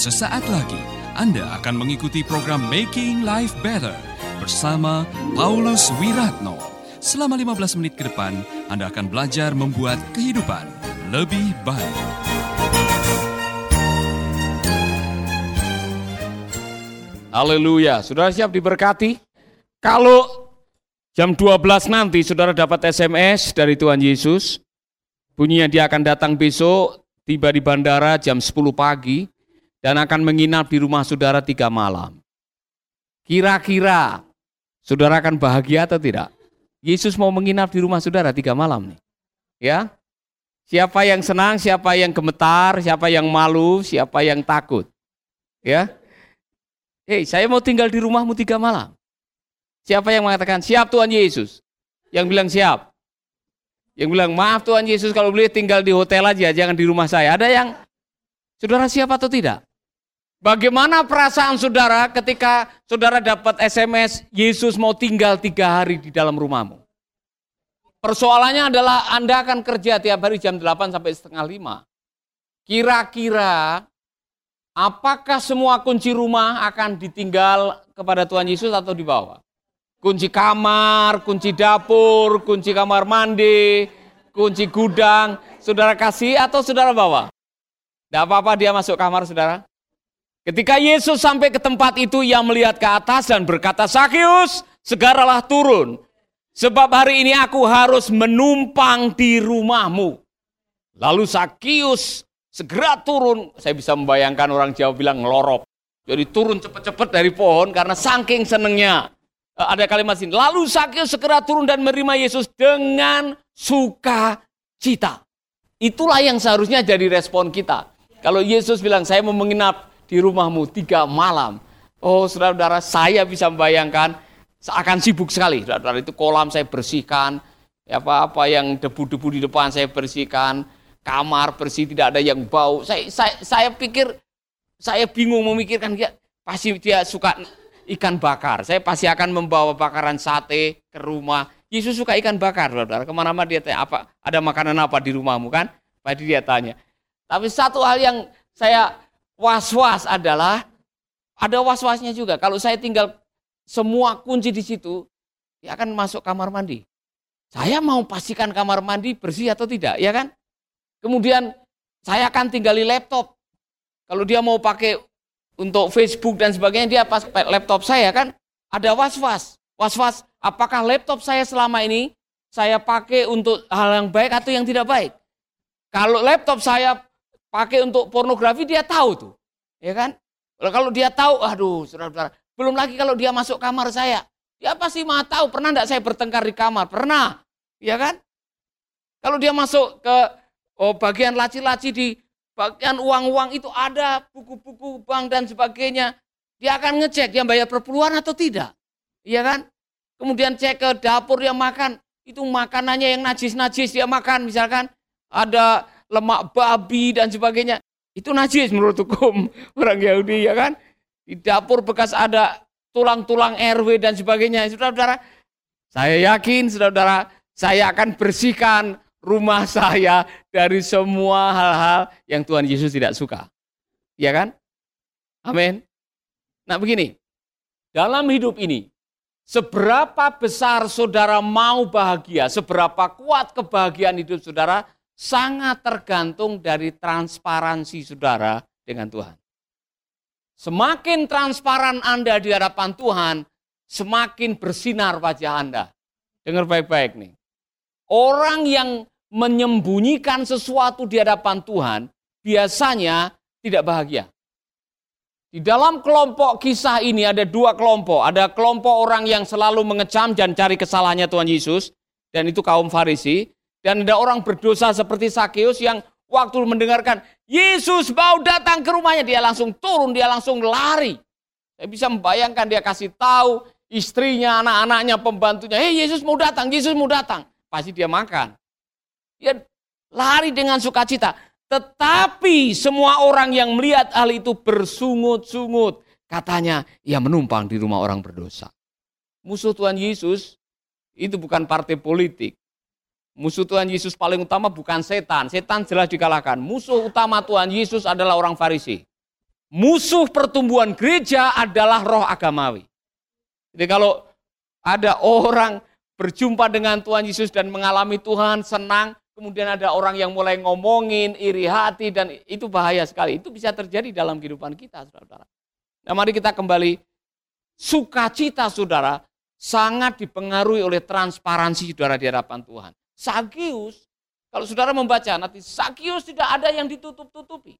Sesaat lagi Anda akan mengikuti program Making Life Better bersama Paulus Wiratno. Selama 15 menit ke depan, Anda akan belajar membuat kehidupan lebih baik. Haleluya, saudara siap diberkati? Kalau jam 12 nanti saudara dapat SMS dari Tuhan Yesus, bunyinya dia akan datang besok, tiba di bandara jam 10 pagi, dan akan menginap di rumah saudara tiga malam. Kira-kira saudara akan bahagia atau tidak? Yesus mau menginap di rumah saudara tiga malam nih. Ya, siapa yang senang, siapa yang gemetar, siapa yang malu, siapa yang takut. Ya, hei saya mau tinggal di rumahmu tiga malam. Siapa yang mengatakan siap Tuhan Yesus? Yang bilang siap. Yang bilang maaf Tuhan Yesus kalau boleh tinggal di hotel aja, jangan di rumah saya. Ada yang saudara siap atau tidak? Bagaimana perasaan saudara ketika saudara dapat SMS Yesus mau tinggal tiga hari di dalam rumahmu? Persoalannya adalah Anda akan kerja tiap hari jam 8 sampai setengah 5. Kira-kira apakah semua kunci rumah akan ditinggal kepada Tuhan Yesus atau dibawa? Kunci kamar, kunci dapur, kunci kamar mandi, kunci gudang, saudara kasih atau saudara bawa? Tidak apa-apa dia masuk kamar saudara. Ketika Yesus sampai ke tempat itu, ia melihat ke atas dan berkata, Sakius, segeralah turun. Sebab hari ini aku harus menumpang di rumahmu. Lalu Sakius segera turun. Saya bisa membayangkan orang Jawa bilang ngelorop. Jadi turun cepat-cepat dari pohon karena saking senengnya. Eh, ada kalimat sini. Lalu Sakius segera turun dan menerima Yesus dengan sukacita. Itulah yang seharusnya jadi respon kita. Kalau Yesus bilang, saya mau menginap di rumahmu tiga malam. Oh saudara-saudara, saya bisa membayangkan seakan sibuk sekali. Saudara-saudara itu kolam saya bersihkan, apa-apa yang debu-debu di depan saya bersihkan, kamar bersih tidak ada yang bau. Saya saya, saya pikir saya bingung memikirkan dia pasti dia suka ikan bakar. Saya pasti akan membawa bakaran sate ke rumah. Yesus suka ikan bakar, saudara. Ke mana-mana dia tanya, apa, ada makanan apa di rumahmu kan? Pasti dia tanya. Tapi satu hal yang saya was-was adalah ada was-wasnya juga. Kalau saya tinggal semua kunci di situ, dia akan masuk kamar mandi. Saya mau pastikan kamar mandi bersih atau tidak, ya kan? Kemudian saya akan tinggali laptop. Kalau dia mau pakai untuk Facebook dan sebagainya, dia pas laptop saya kan ada was-was. Was-was, apakah laptop saya selama ini saya pakai untuk hal yang baik atau yang tidak baik? Kalau laptop saya pakai untuk pornografi dia tahu tuh. Ya kan? Kalau dia tahu, aduh, saudara-saudara, belum lagi kalau dia masuk kamar saya. Dia pasti mah tahu, pernah enggak saya bertengkar di kamar? Pernah. Ya kan? Kalau dia masuk ke oh, bagian laci-laci di bagian uang-uang itu ada buku-buku bank dan sebagainya. Dia akan ngecek dia bayar perpuluhan atau tidak. Iya kan? Kemudian cek ke dapur dia makan. Itu makanannya yang najis-najis dia makan misalkan. Ada lemak babi dan sebagainya. Itu najis menurut hukum orang Yahudi ya kan. Di dapur bekas ada tulang-tulang RW dan sebagainya. Saudara-saudara, saya yakin saudara-saudara, saya akan bersihkan rumah saya dari semua hal-hal yang Tuhan Yesus tidak suka. Ya kan? Amin. Nah begini, dalam hidup ini, seberapa besar saudara mau bahagia, seberapa kuat kebahagiaan hidup saudara, sangat tergantung dari transparansi saudara dengan Tuhan. Semakin transparan Anda di hadapan Tuhan, semakin bersinar wajah Anda. Dengar baik-baik nih. Orang yang menyembunyikan sesuatu di hadapan Tuhan biasanya tidak bahagia. Di dalam kelompok kisah ini ada dua kelompok. Ada kelompok orang yang selalu mengecam dan cari kesalahannya Tuhan Yesus. Dan itu kaum Farisi. Dan ada orang berdosa seperti Sakeus yang waktu mendengarkan Yesus mau datang ke rumahnya, dia langsung turun, dia langsung lari. Saya bisa membayangkan dia kasih tahu istrinya, anak-anaknya, pembantunya, hei Yesus mau datang, Yesus mau datang. Pasti dia makan. Dia lari dengan sukacita. Tetapi semua orang yang melihat hal itu bersungut-sungut. Katanya, ia menumpang di rumah orang berdosa. Musuh Tuhan Yesus itu bukan partai politik. Musuh Tuhan Yesus paling utama bukan setan. Setan jelas dikalahkan. Musuh utama Tuhan Yesus adalah orang Farisi. musuh pertumbuhan gereja adalah roh agamawi. Jadi kalau ada orang berjumpa dengan Tuhan Yesus dan mengalami Tuhan senang, kemudian ada orang yang mulai ngomongin, iri hati, dan itu bahaya sekali. Itu bisa terjadi dalam kehidupan kita, saudara-saudara. Nah mari kita kembali, sukacita saudara sangat dipengaruhi oleh transparansi saudara di hadapan Tuhan. Sakius, kalau saudara membaca nanti, Sakius tidak ada yang ditutup-tutupi.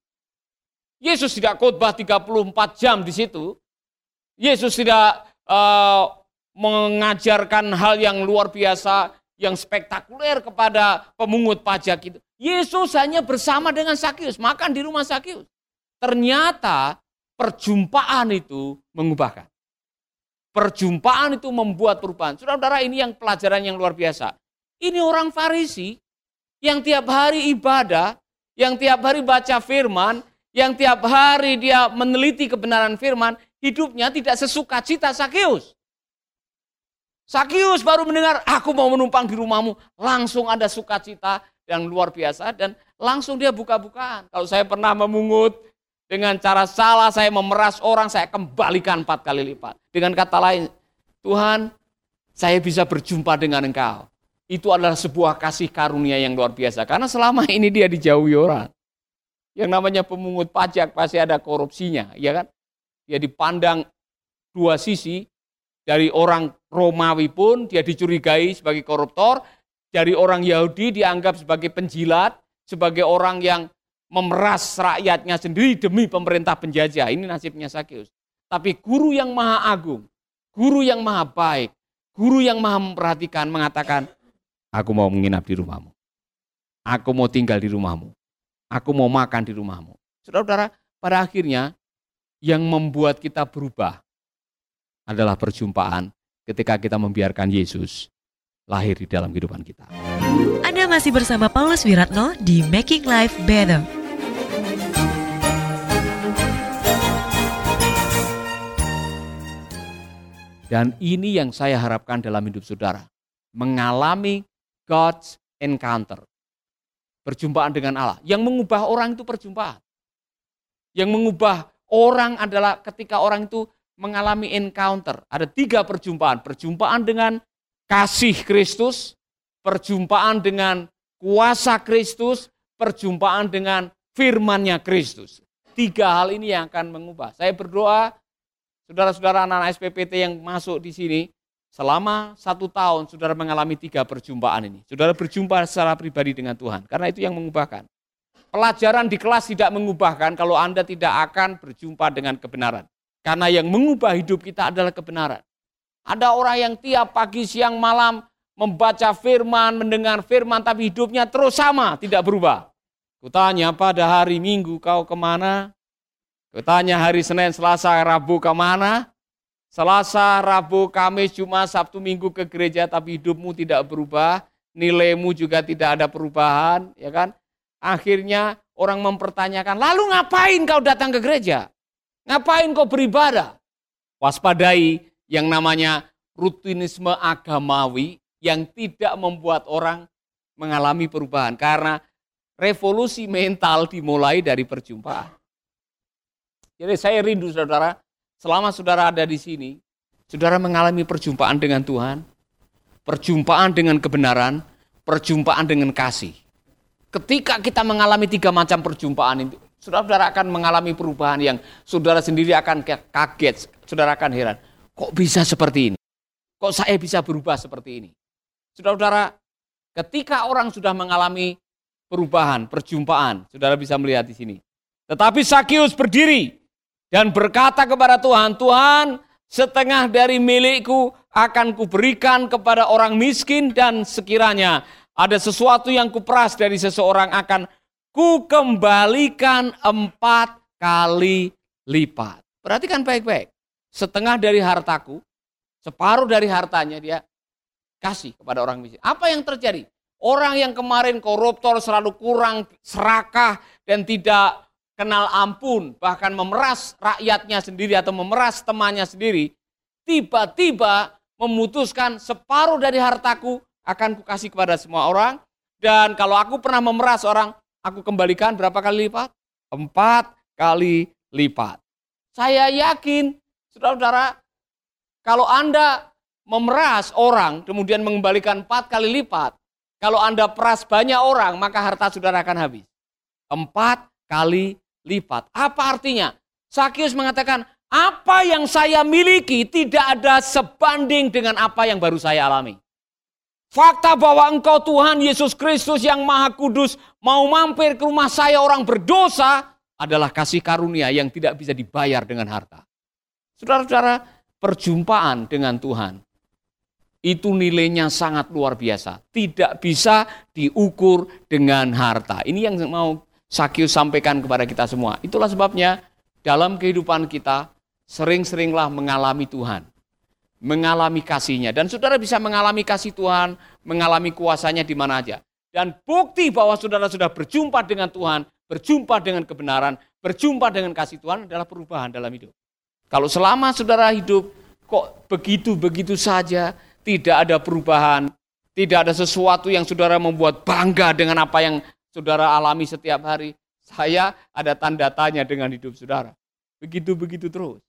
Yesus tidak khotbah 34 jam di situ. Yesus tidak uh, mengajarkan hal yang luar biasa, yang spektakuler kepada pemungut pajak itu. Yesus hanya bersama dengan Sakius, makan di rumah Sakius. Ternyata perjumpaan itu mengubahkan. Perjumpaan itu membuat perubahan. Saudara-saudara ini yang pelajaran yang luar biasa. Ini orang Farisi yang tiap hari ibadah, yang tiap hari baca firman, yang tiap hari dia meneliti kebenaran firman, hidupnya tidak sesuka cita Sakius. Sakius baru mendengar, aku mau menumpang di rumahmu. Langsung ada sukacita yang luar biasa dan langsung dia buka-bukaan. Kalau saya pernah memungut dengan cara salah, saya memeras orang, saya kembalikan empat kali lipat. Dengan kata lain, Tuhan, saya bisa berjumpa dengan engkau. Itu adalah sebuah kasih karunia yang luar biasa. Karena selama ini dia dijauhi orang. Yang namanya pemungut pajak pasti ada korupsinya, ya kan? Dia dipandang dua sisi, dari orang Romawi pun dia dicurigai sebagai koruptor, dari orang Yahudi dianggap sebagai penjilat, sebagai orang yang memeras rakyatnya sendiri demi pemerintah penjajah. Ini nasibnya Sakius. Tapi guru yang maha agung, guru yang maha baik, guru yang maha memperhatikan mengatakan, aku mau menginap di rumahmu. Aku mau tinggal di rumahmu. Aku mau makan di rumahmu. Saudara-saudara, pada akhirnya yang membuat kita berubah adalah perjumpaan ketika kita membiarkan Yesus lahir di dalam kehidupan kita. Anda masih bersama Paulus Wiratno di Making Life Better. Dan ini yang saya harapkan dalam hidup saudara. Mengalami God's encounter perjumpaan dengan Allah. Yang mengubah orang itu perjumpaan. Yang mengubah orang adalah ketika orang itu mengalami encounter. Ada tiga perjumpaan. Perjumpaan dengan kasih Kristus, perjumpaan dengan kuasa Kristus, perjumpaan dengan firmannya Kristus. Tiga hal ini yang akan mengubah. Saya berdoa, saudara-saudara anak-anak SPPT yang masuk di sini, Selama satu tahun saudara mengalami tiga perjumpaan ini. Saudara berjumpa secara pribadi dengan Tuhan. Karena itu yang mengubahkan. Pelajaran di kelas tidak mengubahkan kalau Anda tidak akan berjumpa dengan kebenaran. Karena yang mengubah hidup kita adalah kebenaran. Ada orang yang tiap pagi, siang, malam membaca firman, mendengar firman, tapi hidupnya terus sama, tidak berubah. Kutanya pada hari Minggu kau ke mana? Kutanya hari Senin, Selasa, Rabu ke mana? Selasa, Rabu, Kamis, Jumat, Sabtu, Minggu ke gereja tapi hidupmu tidak berubah, nilaimu juga tidak ada perubahan, ya kan? Akhirnya orang mempertanyakan, lalu ngapain kau datang ke gereja? Ngapain kau beribadah? Waspadai yang namanya rutinisme agamawi yang tidak membuat orang mengalami perubahan karena revolusi mental dimulai dari perjumpaan. Jadi saya rindu saudara, Selama saudara ada di sini, saudara mengalami perjumpaan dengan Tuhan, perjumpaan dengan kebenaran, perjumpaan dengan kasih. Ketika kita mengalami tiga macam perjumpaan itu, saudara-saudara akan mengalami perubahan yang saudara sendiri akan kaget, saudara akan heran. Kok bisa seperti ini? Kok saya bisa berubah seperti ini? Saudara-saudara, ketika orang sudah mengalami perubahan, perjumpaan, saudara bisa melihat di sini. Tetapi Sakius berdiri dan berkata kepada Tuhan, Tuhan setengah dari milikku akan kuberikan kepada orang miskin dan sekiranya ada sesuatu yang kuperas dari seseorang akan kukembalikan empat kali lipat. Perhatikan baik-baik. Setengah dari hartaku, separuh dari hartanya dia kasih kepada orang miskin. Apa yang terjadi? Orang yang kemarin koruptor selalu kurang serakah dan tidak kenal ampun, bahkan memeras rakyatnya sendiri atau memeras temannya sendiri, tiba-tiba memutuskan separuh dari hartaku akan kukasih kepada semua orang. Dan kalau aku pernah memeras orang, aku kembalikan berapa kali lipat? Empat kali lipat. Saya yakin, saudara-saudara, kalau Anda memeras orang, kemudian mengembalikan empat kali lipat, kalau Anda peras banyak orang, maka harta saudara akan habis. Empat kali lipat. Apa artinya? Sakius mengatakan, apa yang saya miliki tidak ada sebanding dengan apa yang baru saya alami. Fakta bahwa engkau Tuhan Yesus Kristus yang maha kudus mau mampir ke rumah saya orang berdosa adalah kasih karunia yang tidak bisa dibayar dengan harta. Saudara-saudara, perjumpaan dengan Tuhan itu nilainya sangat luar biasa. Tidak bisa diukur dengan harta. Ini yang mau Sakyus sampaikan kepada kita semua. Itulah sebabnya dalam kehidupan kita sering-seringlah mengalami Tuhan mengalami kasihnya. Dan saudara bisa mengalami kasih Tuhan, mengalami kuasanya di mana aja. Dan bukti bahwa saudara sudah berjumpa dengan Tuhan, berjumpa dengan kebenaran, berjumpa dengan kasih Tuhan adalah perubahan dalam hidup. Kalau selama saudara hidup kok begitu-begitu saja, tidak ada perubahan, tidak ada sesuatu yang saudara membuat bangga dengan apa yang saudara alami setiap hari, saya ada tanda tanya dengan hidup saudara. Begitu-begitu terus.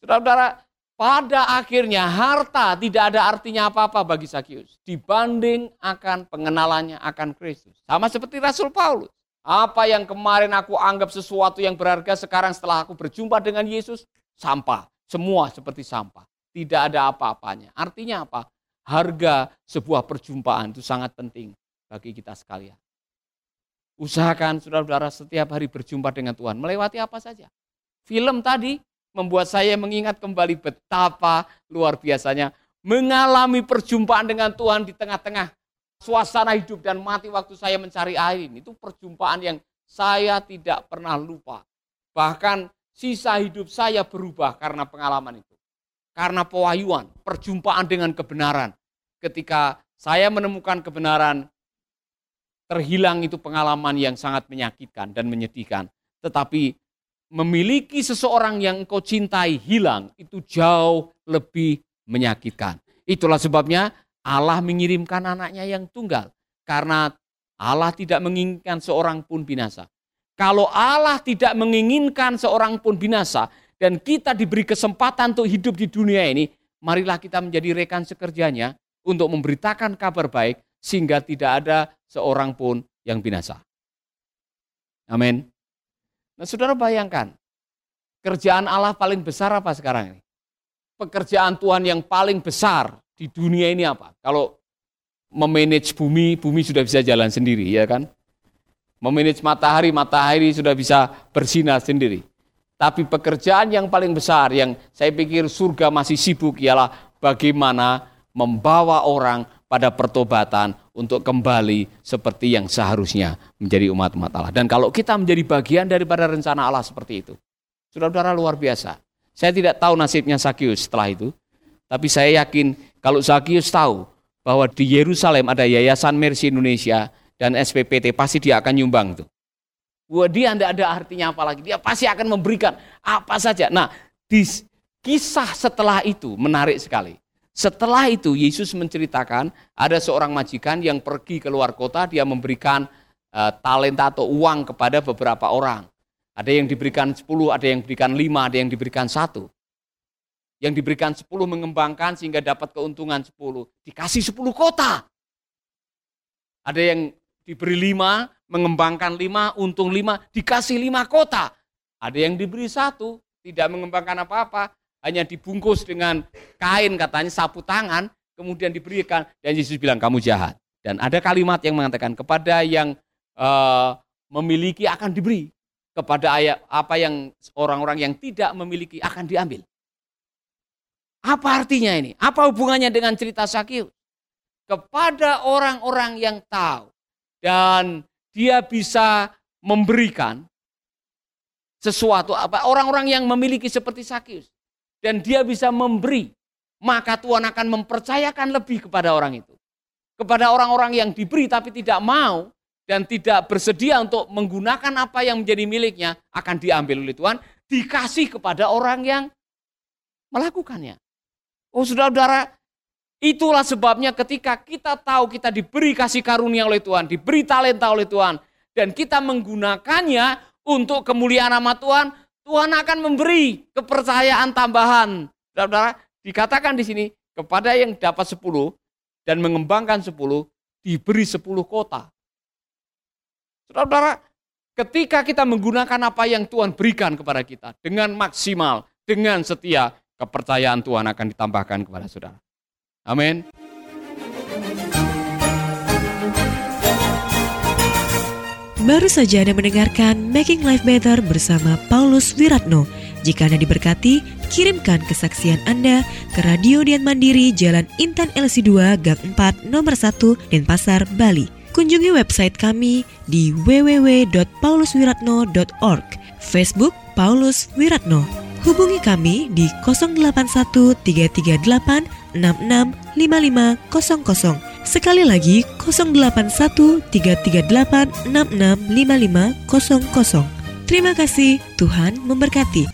Saudara-saudara, pada akhirnya harta tidak ada artinya apa-apa bagi Sakyus dibanding akan pengenalannya akan Kristus. Sama seperti Rasul Paulus. Apa yang kemarin aku anggap sesuatu yang berharga sekarang setelah aku berjumpa dengan Yesus sampah. Semua seperti sampah. Tidak ada apa-apanya. Artinya apa? Harga sebuah perjumpaan itu sangat penting bagi kita sekalian. Usahakan saudara-saudara setiap hari berjumpa dengan Tuhan. Melewati apa saja. Film tadi membuat saya mengingat kembali betapa luar biasanya mengalami perjumpaan dengan Tuhan di tengah-tengah suasana hidup dan mati waktu saya mencari air ini. Itu perjumpaan yang saya tidak pernah lupa. Bahkan sisa hidup saya berubah karena pengalaman itu. Karena pewahyuan, perjumpaan dengan kebenaran. Ketika saya menemukan kebenaran, terhilang itu pengalaman yang sangat menyakitkan dan menyedihkan. Tetapi memiliki seseorang yang engkau cintai hilang itu jauh lebih menyakitkan. Itulah sebabnya Allah mengirimkan anaknya yang tunggal. Karena Allah tidak menginginkan seorang pun binasa. Kalau Allah tidak menginginkan seorang pun binasa dan kita diberi kesempatan untuk hidup di dunia ini, marilah kita menjadi rekan sekerjanya untuk memberitakan kabar baik sehingga tidak ada seorang pun yang binasa. Amin. Nah saudara bayangkan, kerjaan Allah paling besar apa sekarang ini? Pekerjaan Tuhan yang paling besar di dunia ini apa? Kalau memanage bumi, bumi sudah bisa jalan sendiri, ya kan? Memanage matahari, matahari sudah bisa bersinar sendiri. Tapi pekerjaan yang paling besar yang saya pikir surga masih sibuk ialah bagaimana membawa orang pada pertobatan untuk kembali seperti yang seharusnya menjadi umat-umat Allah. Dan kalau kita menjadi bagian daripada rencana Allah seperti itu, saudara-saudara luar biasa. Saya tidak tahu nasibnya Sakius setelah itu, tapi saya yakin kalau Sakius tahu bahwa di Yerusalem ada Yayasan Mercy Indonesia dan SPPT, pasti dia akan nyumbang itu. Wah, dia tidak ada artinya apa lagi. Dia pasti akan memberikan apa saja. Nah, di kisah setelah itu menarik sekali. Setelah itu Yesus menceritakan ada seorang majikan yang pergi ke luar kota, dia memberikan uh, talenta atau uang kepada beberapa orang. Ada yang diberikan 10, ada yang diberikan 5, ada yang diberikan satu. Yang diberikan 10 mengembangkan sehingga dapat keuntungan 10. Dikasih 10 kota. Ada yang diberi 5, mengembangkan 5, untung 5, dikasih 5 kota. Ada yang diberi satu, tidak mengembangkan apa-apa, hanya dibungkus dengan kain katanya sapu tangan, kemudian diberikan dan Yesus bilang kamu jahat. Dan ada kalimat yang mengatakan kepada yang uh, memiliki akan diberi, kepada ayat apa yang orang-orang yang tidak memiliki akan diambil. Apa artinya ini? Apa hubungannya dengan cerita Sakius? Kepada orang-orang yang tahu dan dia bisa memberikan sesuatu apa orang-orang yang memiliki seperti Sakius dan dia bisa memberi, maka Tuhan akan mempercayakan lebih kepada orang itu. Kepada orang-orang yang diberi tapi tidak mau dan tidak bersedia untuk menggunakan apa yang menjadi miliknya akan diambil oleh Tuhan, dikasih kepada orang yang melakukannya. Oh saudara-saudara, itulah sebabnya ketika kita tahu kita diberi kasih karunia oleh Tuhan, diberi talenta oleh Tuhan, dan kita menggunakannya untuk kemuliaan nama Tuhan, Tuhan akan memberi kepercayaan tambahan. Saudara, dikatakan di sini kepada yang dapat 10 dan mengembangkan 10 diberi 10 kota. Saudara, ketika kita menggunakan apa yang Tuhan berikan kepada kita dengan maksimal, dengan setia, kepercayaan Tuhan akan ditambahkan kepada saudara. Amin. Baru saja Anda mendengarkan Making Life Better bersama Paulus Wiratno. Jika Anda diberkati, kirimkan kesaksian Anda ke Radio Dian Mandiri Jalan Intan LC2 Gang 4 Nomor 1 Denpasar, Bali. Kunjungi website kami di www.pauluswiratno.org Facebook Paulus Wiratno. Hubungi kami di 081 338 665500 Sekali lagi 081 338 665500. Terima kasih, Tuhan memberkati.